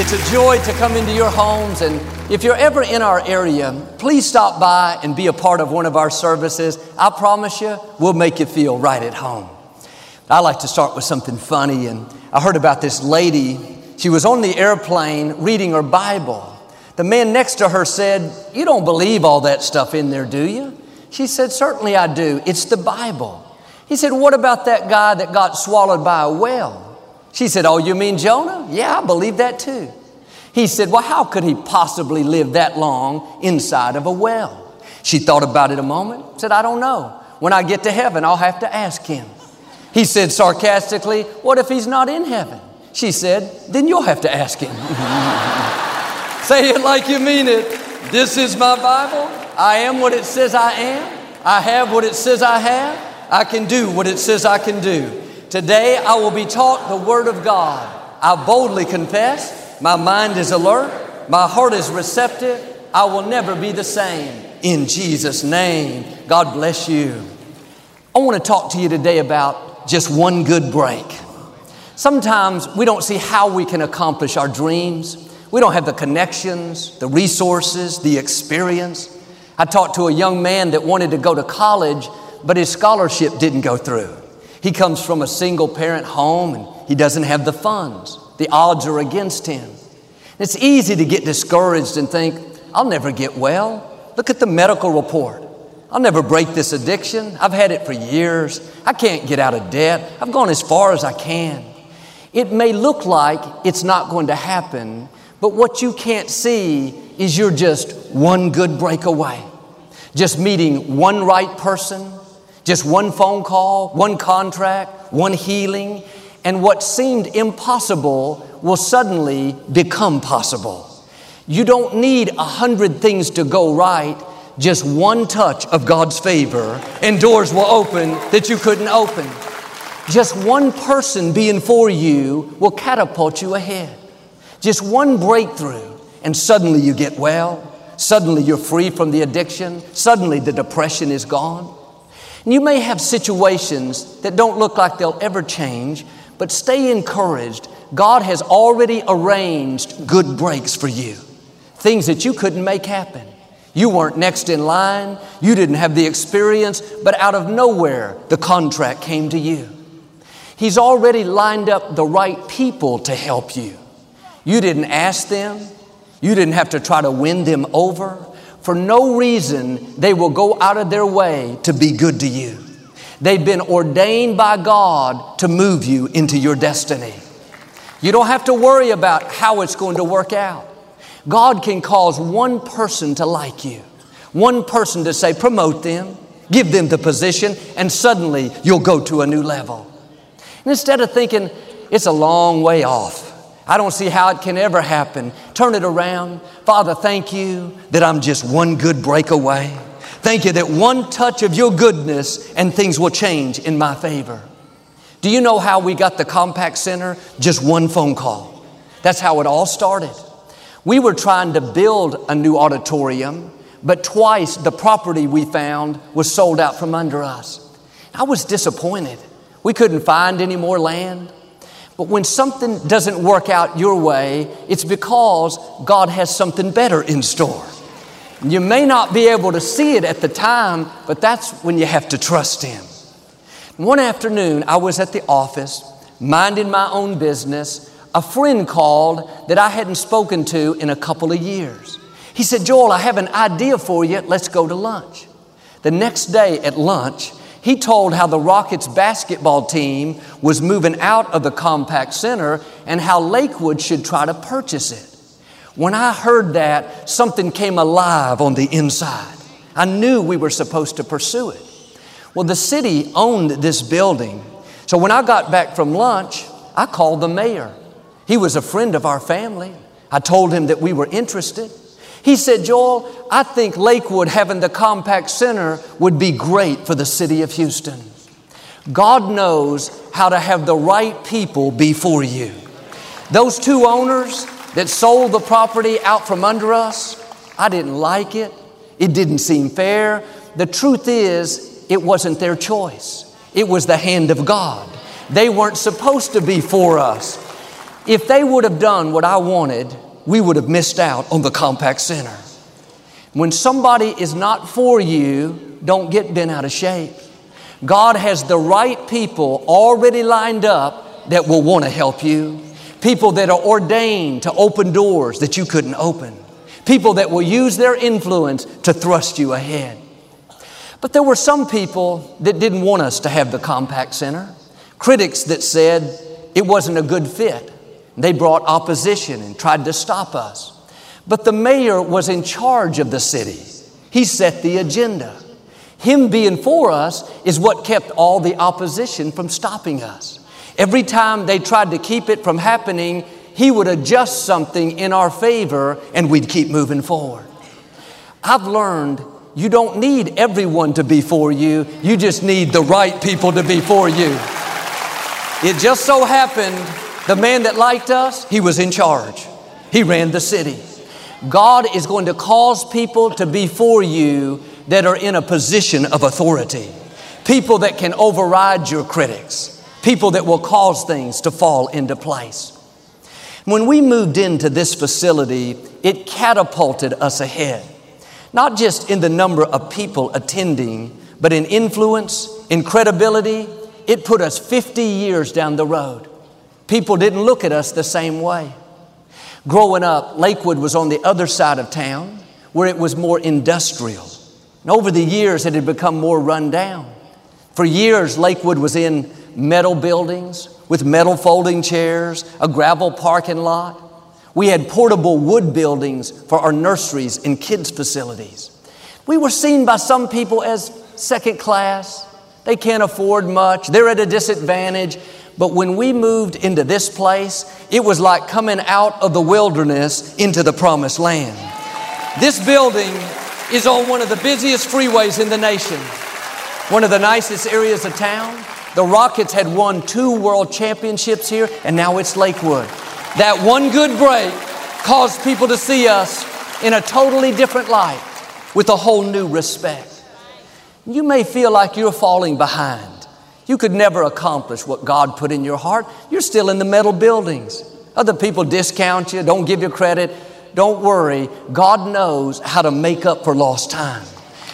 It's a joy to come into your homes. And if you're ever in our area, please stop by and be a part of one of our services. I promise you, we'll make you feel right at home. I like to start with something funny. And I heard about this lady. She was on the airplane reading her Bible. The man next to her said, You don't believe all that stuff in there, do you? She said, Certainly I do. It's the Bible. He said, What about that guy that got swallowed by a whale? She said, Oh, you mean Jonah? Yeah, I believe that too. He said, Well, how could he possibly live that long inside of a well? She thought about it a moment, said, I don't know. When I get to heaven, I'll have to ask him. He said sarcastically, What if he's not in heaven? She said, Then you'll have to ask him. Say it like you mean it. This is my Bible. I am what it says I am. I have what it says I have. I can do what it says I can do. Today I will be taught the Word of God. I boldly confess, my mind is alert, my heart is receptive, I will never be the same. In Jesus' name, God bless you. I want to talk to you today about just one good break. Sometimes we don't see how we can accomplish our dreams. We don't have the connections, the resources, the experience. I talked to a young man that wanted to go to college, but his scholarship didn't go through. He comes from a single parent home and he doesn't have the funds. The odds are against him. It's easy to get discouraged and think, I'll never get well. Look at the medical report. I'll never break this addiction. I've had it for years. I can't get out of debt. I've gone as far as I can. It may look like it's not going to happen, but what you can't see is you're just one good break away. Just meeting one right person, just one phone call, one contract, one healing, and what seemed impossible will suddenly become possible. You don't need a hundred things to go right, just one touch of God's favor, and doors will open that you couldn't open. Just one person being for you will catapult you ahead. Just one breakthrough, and suddenly you get well. Suddenly you're free from the addiction. Suddenly the depression is gone. You may have situations that don't look like they'll ever change, but stay encouraged. God has already arranged good breaks for you, things that you couldn't make happen. You weren't next in line, you didn't have the experience, but out of nowhere, the contract came to you. He's already lined up the right people to help you. You didn't ask them, you didn't have to try to win them over for no reason, they will go out of their way to be good to you. They've been ordained by God to move you into your destiny. You don't have to worry about how it's going to work out. God can cause one person to like you, one person to say, promote them, give them the position, and suddenly you'll go to a new level. And instead of thinking, it's a long way off, I don't see how it can ever happen. Turn it around. Father, thank you that I'm just one good break away. Thank you that one touch of your goodness and things will change in my favor. Do you know how we got the Compaq Center? Just one phone call. That's how it all started. We were trying to build a new auditorium, but twice the property we found was sold out from under us. I was disappointed. We couldn't find any more land. But when something doesn't work out your way, it's because God has something better in store. You may not be able to see it at the time, but that's when you have to trust Him. One afternoon, I was at the office, minding my own business. A friend called that I hadn't spoken to in a couple of years. He said, Joel, I have an idea for you. Let's go to lunch. The next day at lunch, he told how the Rockets basketball team was moving out of the Compaq Center and how Lakewood should try to purchase it. When I heard that, something came alive on the inside. I knew we were supposed to pursue it. Well, the city owned this building. So when I got back from lunch, I called the mayor. He was a friend of our family. I told him that we were interested. He said, Joel, I think Lakewood having the Compaq Center would be great for the city of Houston. God knows how to have the right people before you. Those two owners that sold the property out from under us, I didn't like it. It didn't seem fair. The truth is, it wasn't their choice. It was the hand of God. They weren't supposed to be for us. If they would have done what I wanted, we would have missed out on the Compaq Center. When somebody is not for you, don't get bent out of shape. God has the right people already lined up that will want to help you. People that are ordained to open doors that you couldn't open. People that will use their influence to thrust you ahead. But there were some people that didn't want us to have the Compaq Center. Critics that said it wasn't a good fit. They brought opposition and tried to stop us. But the mayor was in charge of the city. He set the agenda. Him being for us is what kept all the opposition from stopping us. Every time they tried to keep it from happening, he would adjust something in our favor and we'd keep moving forward. I've learned you don't need everyone to be for you, you just need the right people to be for you. It just so happened the man that liked us, he was in charge. He ran the city. God is going to cause people to be for you that are in a position of authority, people that can override your critics, people that will cause things to fall into place. When we moved into this facility, it catapulted us ahead, not just in the number of people attending, but in influence, in credibility. It put us 50 years down the road. People didn't look at us the same way. Growing up, Lakewood was on the other side of town where it was more industrial. And over the years, it had become more run down. For years, Lakewood was in metal buildings with metal folding chairs, a gravel parking lot. We had portable wood buildings for our nurseries and kids' facilities. We were seen by some people as second class. They can't afford much, they're at a disadvantage. But when we moved into this place, it was like coming out of the wilderness into the promised land. This building is on one of the busiest freeways in the nation, one of the nicest areas of town. The Rockets had won two world championships here, and now it's Lakewood. That one good break caused people to see us in a totally different light with a whole new respect. You may feel like you're falling behind. You could never accomplish what God put in your heart. You're still in the metal buildings. Other people discount you, don't give you credit. Don't worry, God knows how to make up for lost time.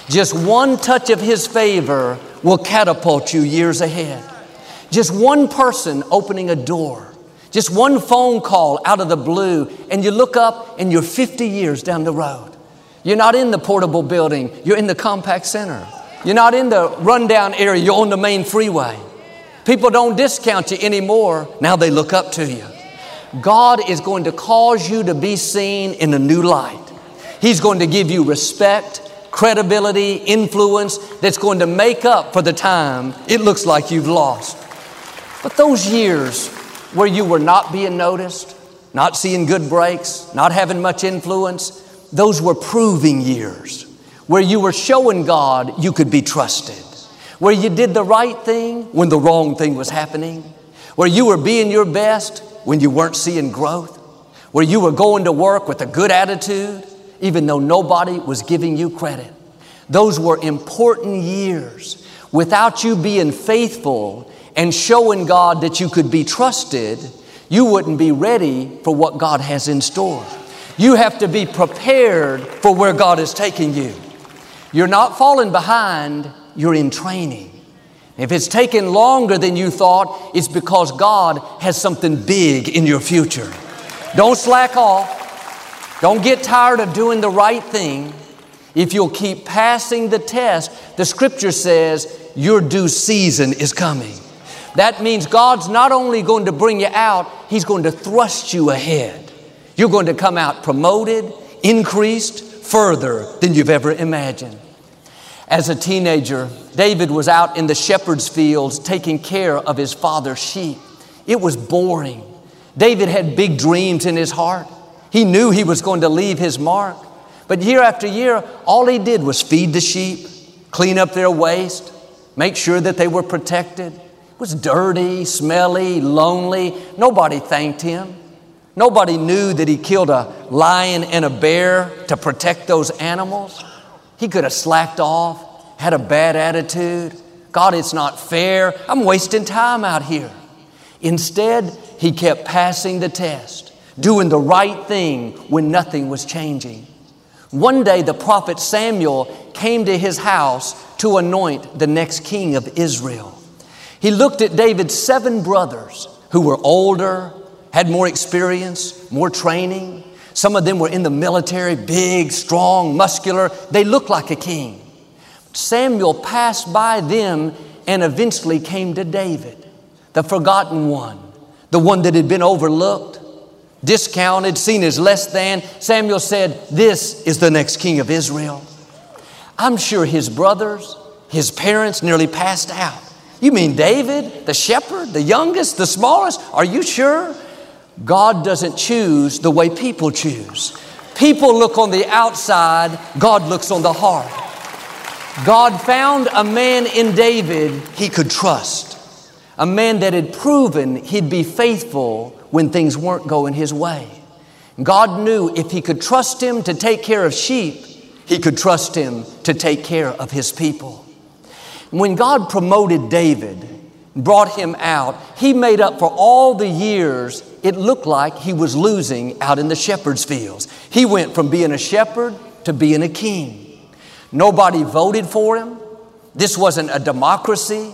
Just one touch of His favor will catapult you years ahead. Just one person opening a door, just one phone call out of the blue, and you look up and you're 50 years down the road. You're not in the portable building, you're in the Compaq Center. You're not in the rundown area, you're on the main freeway. People don't discount you anymore, now they look up to you. God is going to cause you to be seen in a new light. He's going to give you respect, credibility, influence that's going to make up for the time it looks like you've lost. But those years where you were not being noticed, not seeing good breaks, not having much influence, those were proving years where you were showing God you could be trusted, where you did the right thing when the wrong thing was happening, where you were being your best when you weren't seeing growth, where you were going to work with a good attitude, even though nobody was giving you credit. Those were important years. Without you being faithful and showing God that you could be trusted, you wouldn't be ready for what God has in store. You have to be prepared for where God is taking you. You're not falling behind, you're in training. If it's taken longer than you thought, it's because God has something big in your future. Don't slack off. Don't get tired of doing the right thing. If you'll keep passing the test, the scripture says your due season is coming. That means God's not only going to bring you out, He's going to thrust you ahead. You're going to come out promoted, increased, further than you've ever imagined. As a teenager, David was out in the shepherd's fields taking care of his father's sheep. It was boring. David had big dreams in his heart. He knew he was going to leave his mark. But year after year, all he did was feed the sheep, clean up their waste, make sure that they were protected. It was dirty, smelly, lonely. Nobody thanked him. Nobody knew that he killed a lion and a bear to protect those animals. He could have slacked off, had a bad attitude. God, it's not fair. I'm wasting time out here. Instead, he kept passing the test, doing the right thing when nothing was changing. One day, the prophet Samuel came to his house to anoint the next king of Israel. He looked at David's seven brothers who were older, had more experience, more training. Some of them were in the military, big, strong, muscular. They looked like a king. Samuel passed by them and eventually came to David, the forgotten one, the one that had been overlooked, discounted, seen as less than. Samuel said, This is the next king of Israel. I'm sure his brothers, his parents nearly passed out. You mean David, the shepherd, the youngest, the smallest? Are you sure? God doesn't choose the way people choose. People look on the outside, God looks on the heart. God found a man in David he could trust, a man that had proven he'd be faithful when things weren't going his way. God knew if he could trust him to take care of sheep, he could trust him to take care of his people. When God promoted David, brought him out, he made up for all the years it looked like he was losing out in the shepherd's fields. He went from being a shepherd to being a king. Nobody voted for him. This wasn't a democracy.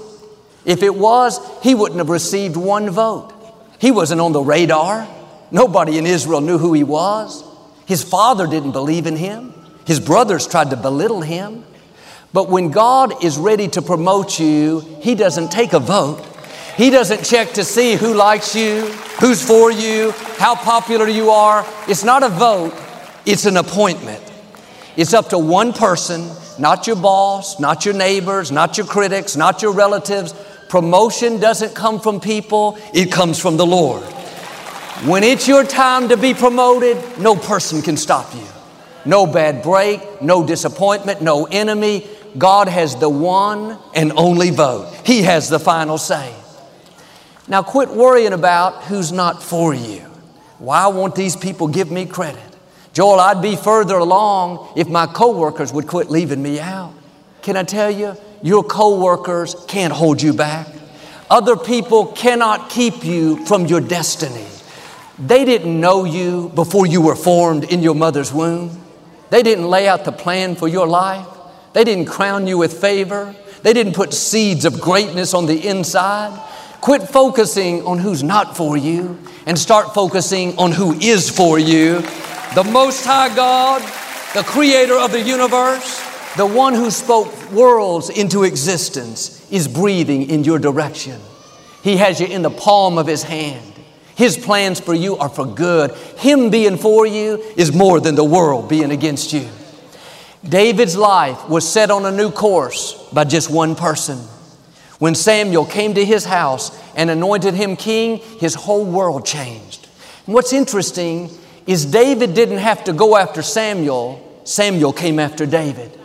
If it was, he wouldn't have received one vote. He wasn't on the radar. Nobody in Israel knew who he was. His father didn't believe in him. His brothers tried to belittle him. But when God is ready to promote you, He doesn't take a vote. He doesn't check to see who likes you, who's for you, how popular you are. It's not a vote, it's an appointment. It's up to one person, not your boss, not your neighbors, not your critics, not your relatives. Promotion doesn't come from people, it comes from the Lord. When it's your time to be promoted, no person can stop you. No bad break, no disappointment, no enemy. God has the one and only vote. He has the final say. Now quit worrying about who's not for you. Why won't these people give me credit? Joel, I'd be further along if my coworkers would quit leaving me out. Can I tell you, your coworkers can't hold you back. Other people cannot keep you from your destiny. They didn't know you before you were formed in your mother's womb. They didn't lay out the plan for your life. They didn't crown you with favor. They didn't put seeds of greatness on the inside. Quit focusing on who's not for you and start focusing on who is for you. The Most High God, the creator of the universe, the one who spoke worlds into existence, is breathing in your direction. He has you in the palm of His hand. His plans for you are for good. Him being for you is more than the world being against you. David's life was set on a new course by just one person. When Samuel came to his house and anointed him king, his whole world changed. And what's interesting is David didn't have to go after Samuel, Samuel came after David.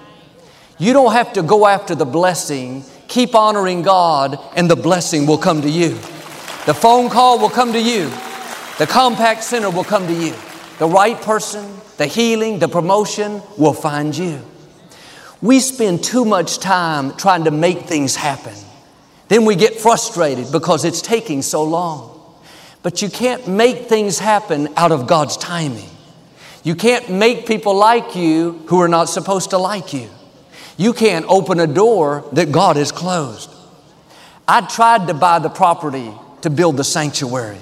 You don't have to go after the blessing, keep honoring God, and the blessing will come to you. The phone call will come to you, the Compaq center will come to you. The right person, the healing, the promotion will find you. We spend too much time trying to make things happen. Then we get frustrated because it's taking so long. But you can't make things happen out of God's timing. You can't make people like you who are not supposed to like you. You can't open a door that God has closed. I tried to buy the property to build the sanctuary.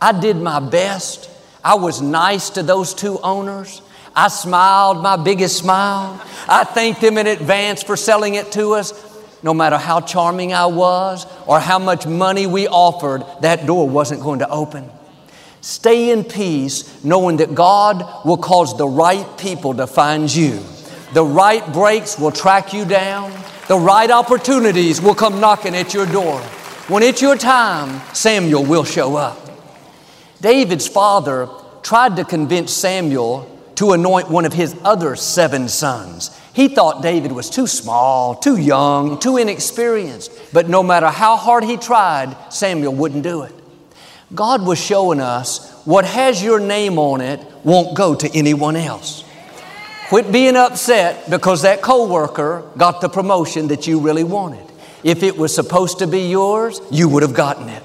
I did my best. I was nice to those two owners. I smiled my biggest smile. I thanked them in advance for selling it to us. No matter how charming I was or how much money we offered, that door wasn't going to open. Stay in peace knowing that God will cause the right people to find you. The right breaks will track you down. The right opportunities will come knocking at your door. When it's your time, Samuel will show up. David's father tried to convince Samuel to anoint one of his other seven sons. He thought David was too small, too young, too inexperienced. But no matter how hard he tried, Samuel wouldn't do it. God was showing us what has your name on it won't go to anyone else. Quit being upset because that coworker got the promotion that you really wanted. If it was supposed to be yours, you would have gotten it.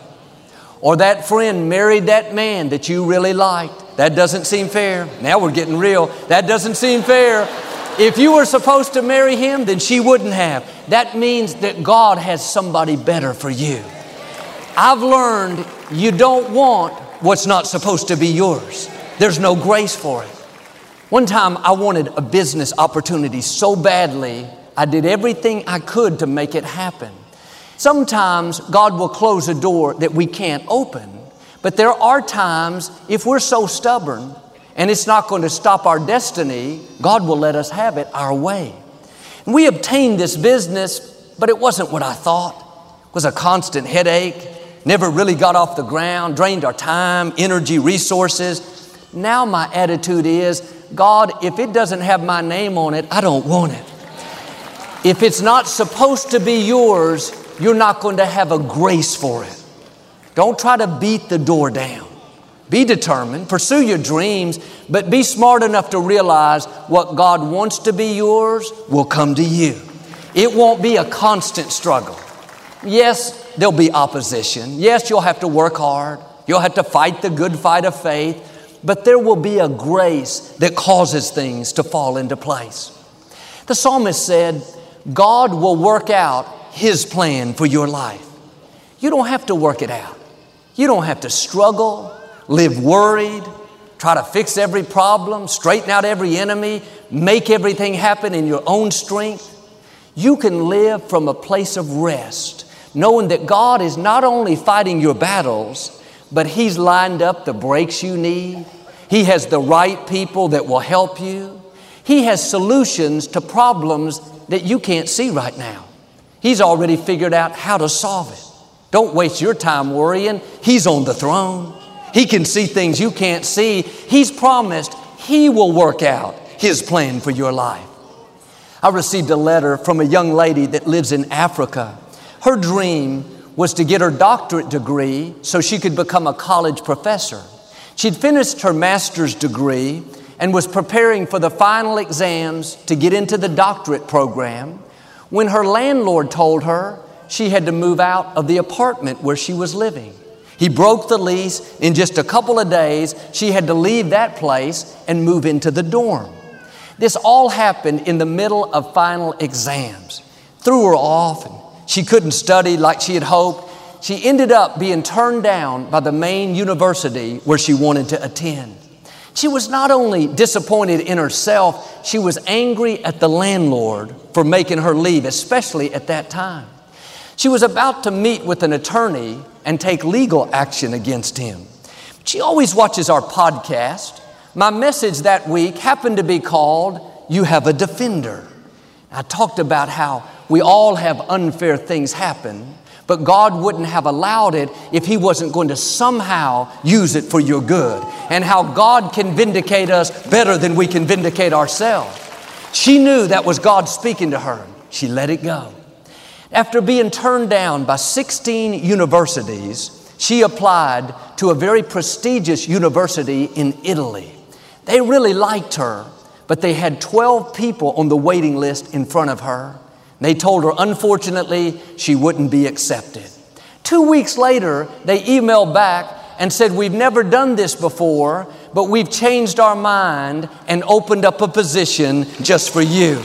Or that friend married that man that you really liked. That doesn't seem fair. Now we're getting real. That doesn't seem fair. If you were supposed to marry him, then she wouldn't have. That means that God has somebody better for you. I've learned you don't want what's not supposed to be yours. There's no grace for it. One time I wanted a business opportunity so badly, I did everything I could to make it happen. Sometimes God will close a door that we can't open, but there are times if we're so stubborn and it's not going to stop our destiny, God will let us have it our way. And we obtained this business, but it wasn't what I thought. It was a constant headache, never really got off the ground, drained our time, energy, resources. Now my attitude is, God, if it doesn't have my name on it, I don't want it. If it's not supposed to be yours, you're not going to have a grace for it. Don't try to beat the door down. Be determined, pursue your dreams, but be smart enough to realize what God wants to be yours will come to you. It won't be a constant struggle. Yes, there'll be opposition. Yes, you'll have to work hard. You'll have to fight the good fight of faith, but there will be a grace that causes things to fall into place. The psalmist said, God will work out His plan for your life. You don't have to work it out. You don't have to struggle, live worried, try to fix every problem, straighten out every enemy, make everything happen in your own strength. You can live from a place of rest knowing that God is not only fighting your battles, but He's lined up the breaks you need. He has the right people that will help you. He has solutions to problems that you can't see right now. He's already figured out how to solve it. Don't waste your time worrying. He's on the throne. He can see things you can't see. He's promised He will work out His plan for your life. I received a letter from a young lady that lives in Africa. Her dream was to get her doctorate degree so she could become a college professor. She'd finished her master's degree and was preparing for the final exams to get into the doctorate program when her landlord told her she had to move out of the apartment where she was living. He broke the lease. In just a couple of days, she had to leave that place and move into the dorm. This all happened in the middle of final exams. Threw her off and she couldn't study like she had hoped. She ended up being turned down by the main university where she wanted to attend. She was not only disappointed in herself, she was angry at the landlord for making her leave, especially at that time. She was about to meet with an attorney and take legal action against him. She always watches our podcast. My message that week happened to be called, You Have a Defender. I talked about how we all have unfair things happen, but God wouldn't have allowed it if He wasn't going to somehow use it for your good, and how God can vindicate us better than we can vindicate ourselves. She knew that was God speaking to her. She let it go. After being turned down by 16 universities, she applied to a very prestigious university in Italy. They really liked her, but they had 12 people on the waiting list in front of her. They told her, unfortunately, she wouldn't be accepted. Two weeks later, they emailed back and said, We've never done this before, but we've changed our mind and opened up a position just for you.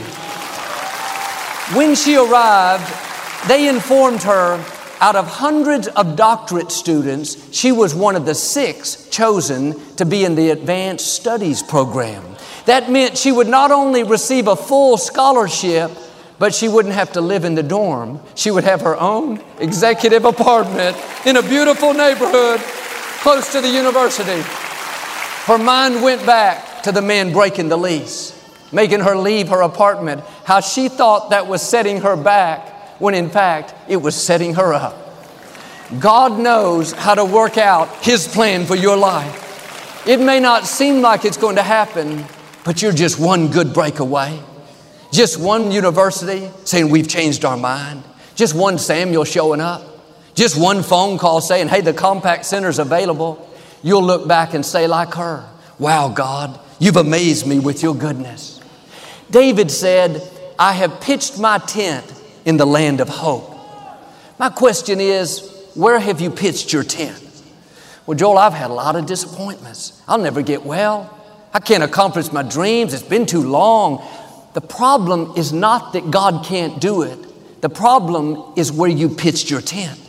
When she arrived, they informed her out of hundreds of doctorate students, she was one of the six chosen to be in the advanced studies program. That meant she would not only receive a full scholarship, but she wouldn't have to live in the dorm. She would have her own executive apartment in a beautiful neighborhood close to the university. Her mind went back to the man breaking the lease, making her leave her apartment, how she thought that was setting her back when in fact it was setting her up. God knows how to work out His plan for your life. It may not seem like it's going to happen, but you're just one good break away. Just one university saying we've changed our mind. Just one Samuel showing up. Just one phone call saying, hey, the Compaq Center's available. You'll look back and say, like her, wow, God, you've amazed me with your goodness. David said, I have pitched my tent in the land of hope. My question is, where have you pitched your tent? Well, Joel, I've had a lot of disappointments. I'll never get well. I can't accomplish my dreams. It's been too long. The problem is not that God can't do it. The problem is where you pitched your tent.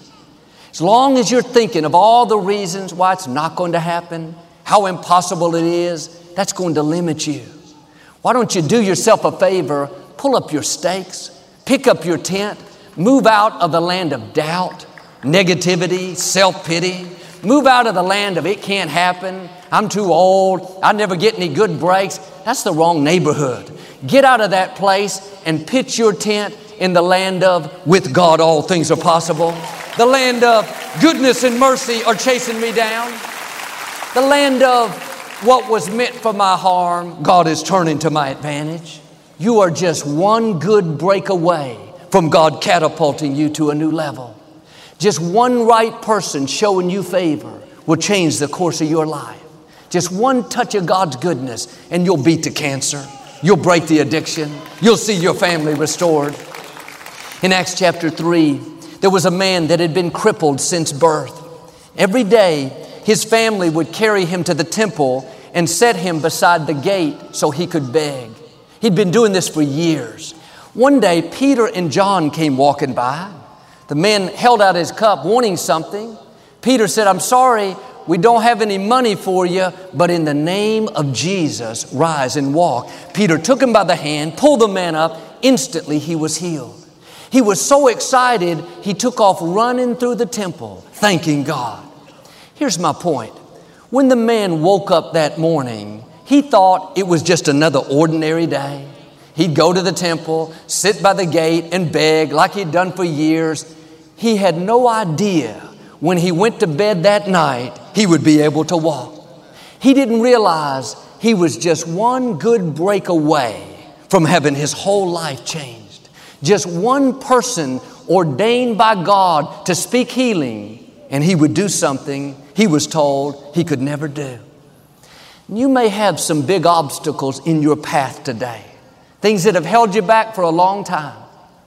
As long as you're thinking of all the reasons why it's not going to happen, how impossible it is, that's going to limit you. Why don't you do yourself a favor, pull up your stakes, pick up your tent, move out of the land of doubt, negativity, self pity, move out of the land of it can't happen, I'm too old, I never get any good breaks. That's the wrong neighborhood. Get out of that place and pitch your tent in the land of with God all things are possible. The land of goodness and mercy are chasing me down. The land of what was meant for my harm, God is turning to my advantage. You are just one good break away from God catapulting you to a new level. Just one right person showing you favor will change the course of your life. Just one touch of God's goodness, and you'll beat the cancer. You'll break the addiction. You'll see your family restored. In Acts chapter 3, there was a man that had been crippled since birth. Every day, his family would carry him to the temple and set him beside the gate so he could beg. He'd been doing this for years. One day, Peter and John came walking by. The man held out his cup wanting something. Peter said, I'm sorry, we don't have any money for you, but in the name of Jesus, rise and walk. Peter took him by the hand, pulled the man up. Instantly, he was healed. He was so excited, he took off running through the temple, thanking God. Here's my point. When the man woke up that morning, he thought it was just another ordinary day. He'd go to the temple, sit by the gate, and beg like he'd done for years. He had no idea when he went to bed that night he would be able to walk. He didn't realize he was just one good break away from having his whole life changed. Just one person ordained by God to speak healing, and he would do something he was told he could never do. You may have some big obstacles in your path today. Things that have held you back for a long time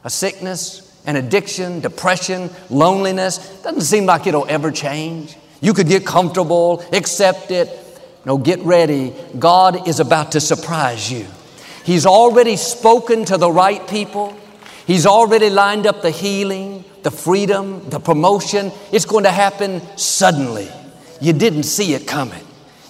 a sickness, an addiction, depression, loneliness. Doesn't seem like it'll ever change. You could get comfortable, accept it. No, get ready. God is about to surprise you. He's already spoken to the right people. He's already lined up the healing, the freedom, the promotion. It's going to happen suddenly. You didn't see it coming.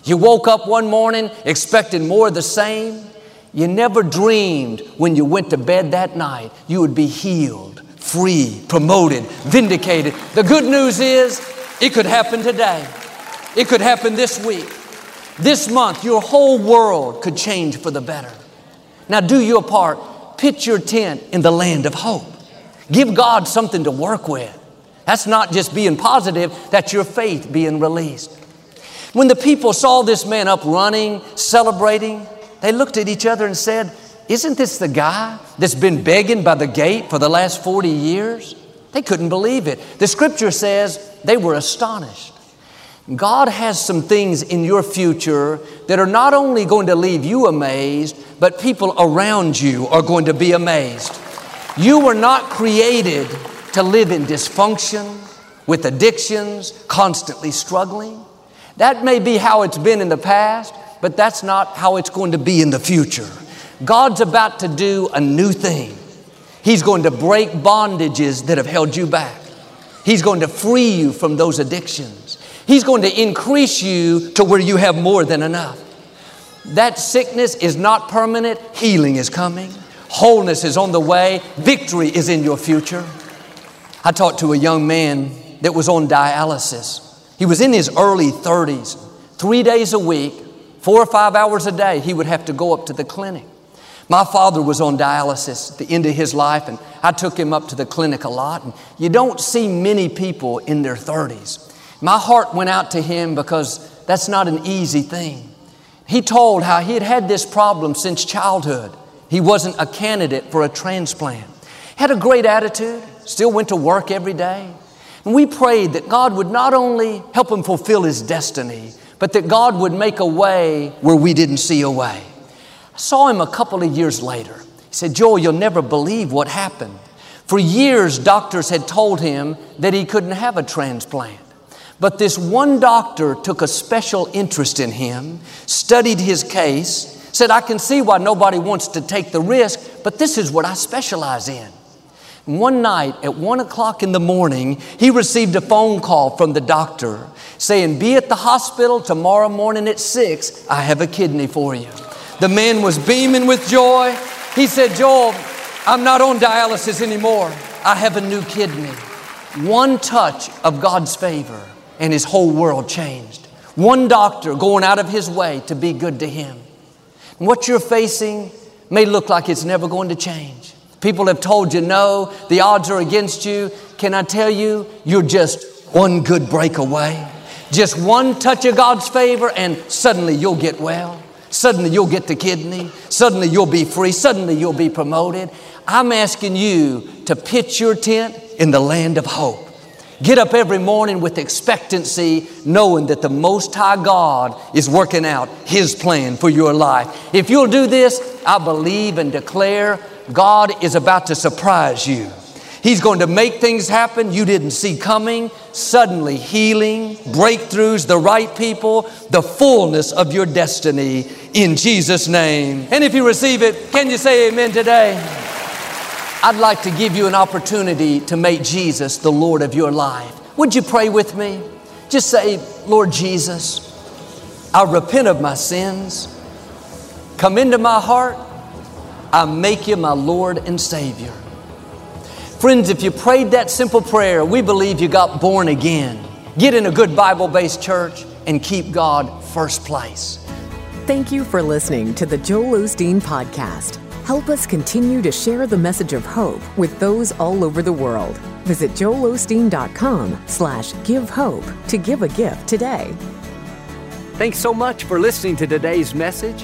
You woke up one morning expecting more of the same. You never dreamed when you went to bed that night you would be healed, free, promoted, vindicated. The good news is it could happen today. It could happen this week. This month, your whole world could change for the better. Now, do your part. Pitch your tent in the land of hope. Give God something to work with. That's not just being positive, that's your faith being released. When the people saw this man up running, celebrating, they looked at each other and said, Isn't this the guy that's been begging by the gate for the last 40 years? They couldn't believe it. The scripture says they were astonished. God has some things in your future that are not only going to leave you amazed, but people around you are going to be amazed. You were not created to live in dysfunction, with addictions, constantly struggling. That may be how it's been in the past, but that's not how it's going to be in the future. God's about to do a new thing. He's going to break bondages that have held you back. He's going to free you from those addictions. He's going to increase you to where you have more than enough. That sickness is not permanent, healing is coming, wholeness is on the way, victory is in your future. I talked to a young man that was on dialysis. He was in his early 30s. Three days a week, Four or five hours a day, he would have to go up to the clinic. My father was on dialysis at the end of his life, and I took him up to the clinic a lot. And you don't see many people in their 30s. My heart went out to him because that's not an easy thing. He told how he had had this problem since childhood. He wasn't a candidate for a transplant. Had a great attitude, still went to work every day. And we prayed that God would not only help him fulfill his destiny, but that God would make a way where we didn't see a way. I saw him a couple of years later. He said, Joel, you'll never believe what happened. For years, doctors had told him that he couldn't have a transplant. But this one doctor took a special interest in him, studied his case, said, I can see why nobody wants to take the risk, but this is what I specialize in. One night at one o'clock in the morning, he received a phone call from the doctor saying, Be at the hospital tomorrow morning at six. I have a kidney for you. The man was beaming with joy. He said, Joel, I'm not on dialysis anymore. I have a new kidney. One touch of God's favor, and his whole world changed. One doctor going out of his way to be good to him. And what you're facing may look like it's never going to change. People have told you no, the odds are against you. Can I tell you, you're just one good break away. Just one touch of God's favor, and suddenly you'll get well. Suddenly you'll get the kidney. Suddenly you'll be free. Suddenly you'll be promoted. I'm asking you to pitch your tent in the land of hope. Get up every morning with expectancy, knowing that the Most High God is working out His plan for your life. If you'll do this, I believe and declare God is about to surprise you. He's going to make things happen you didn't see coming. Suddenly, healing, breakthroughs, the right people, the fullness of your destiny in Jesus' name. And if you receive it, can you say amen today? I'd like to give you an opportunity to make Jesus the Lord of your life. Would you pray with me? Just say, Lord Jesus, I repent of my sins. Come into my heart I make you my Lord and Savior. Friends, if you prayed that simple prayer, we believe you got born again. Get in a good Bible based church and keep God first place. Thank you for listening to the Joel Osteen Podcast. Help us continue to share the message of hope with those all over the world. Visit joelosteen.com slash give hope to give a gift today. Thanks so much for listening to today's message.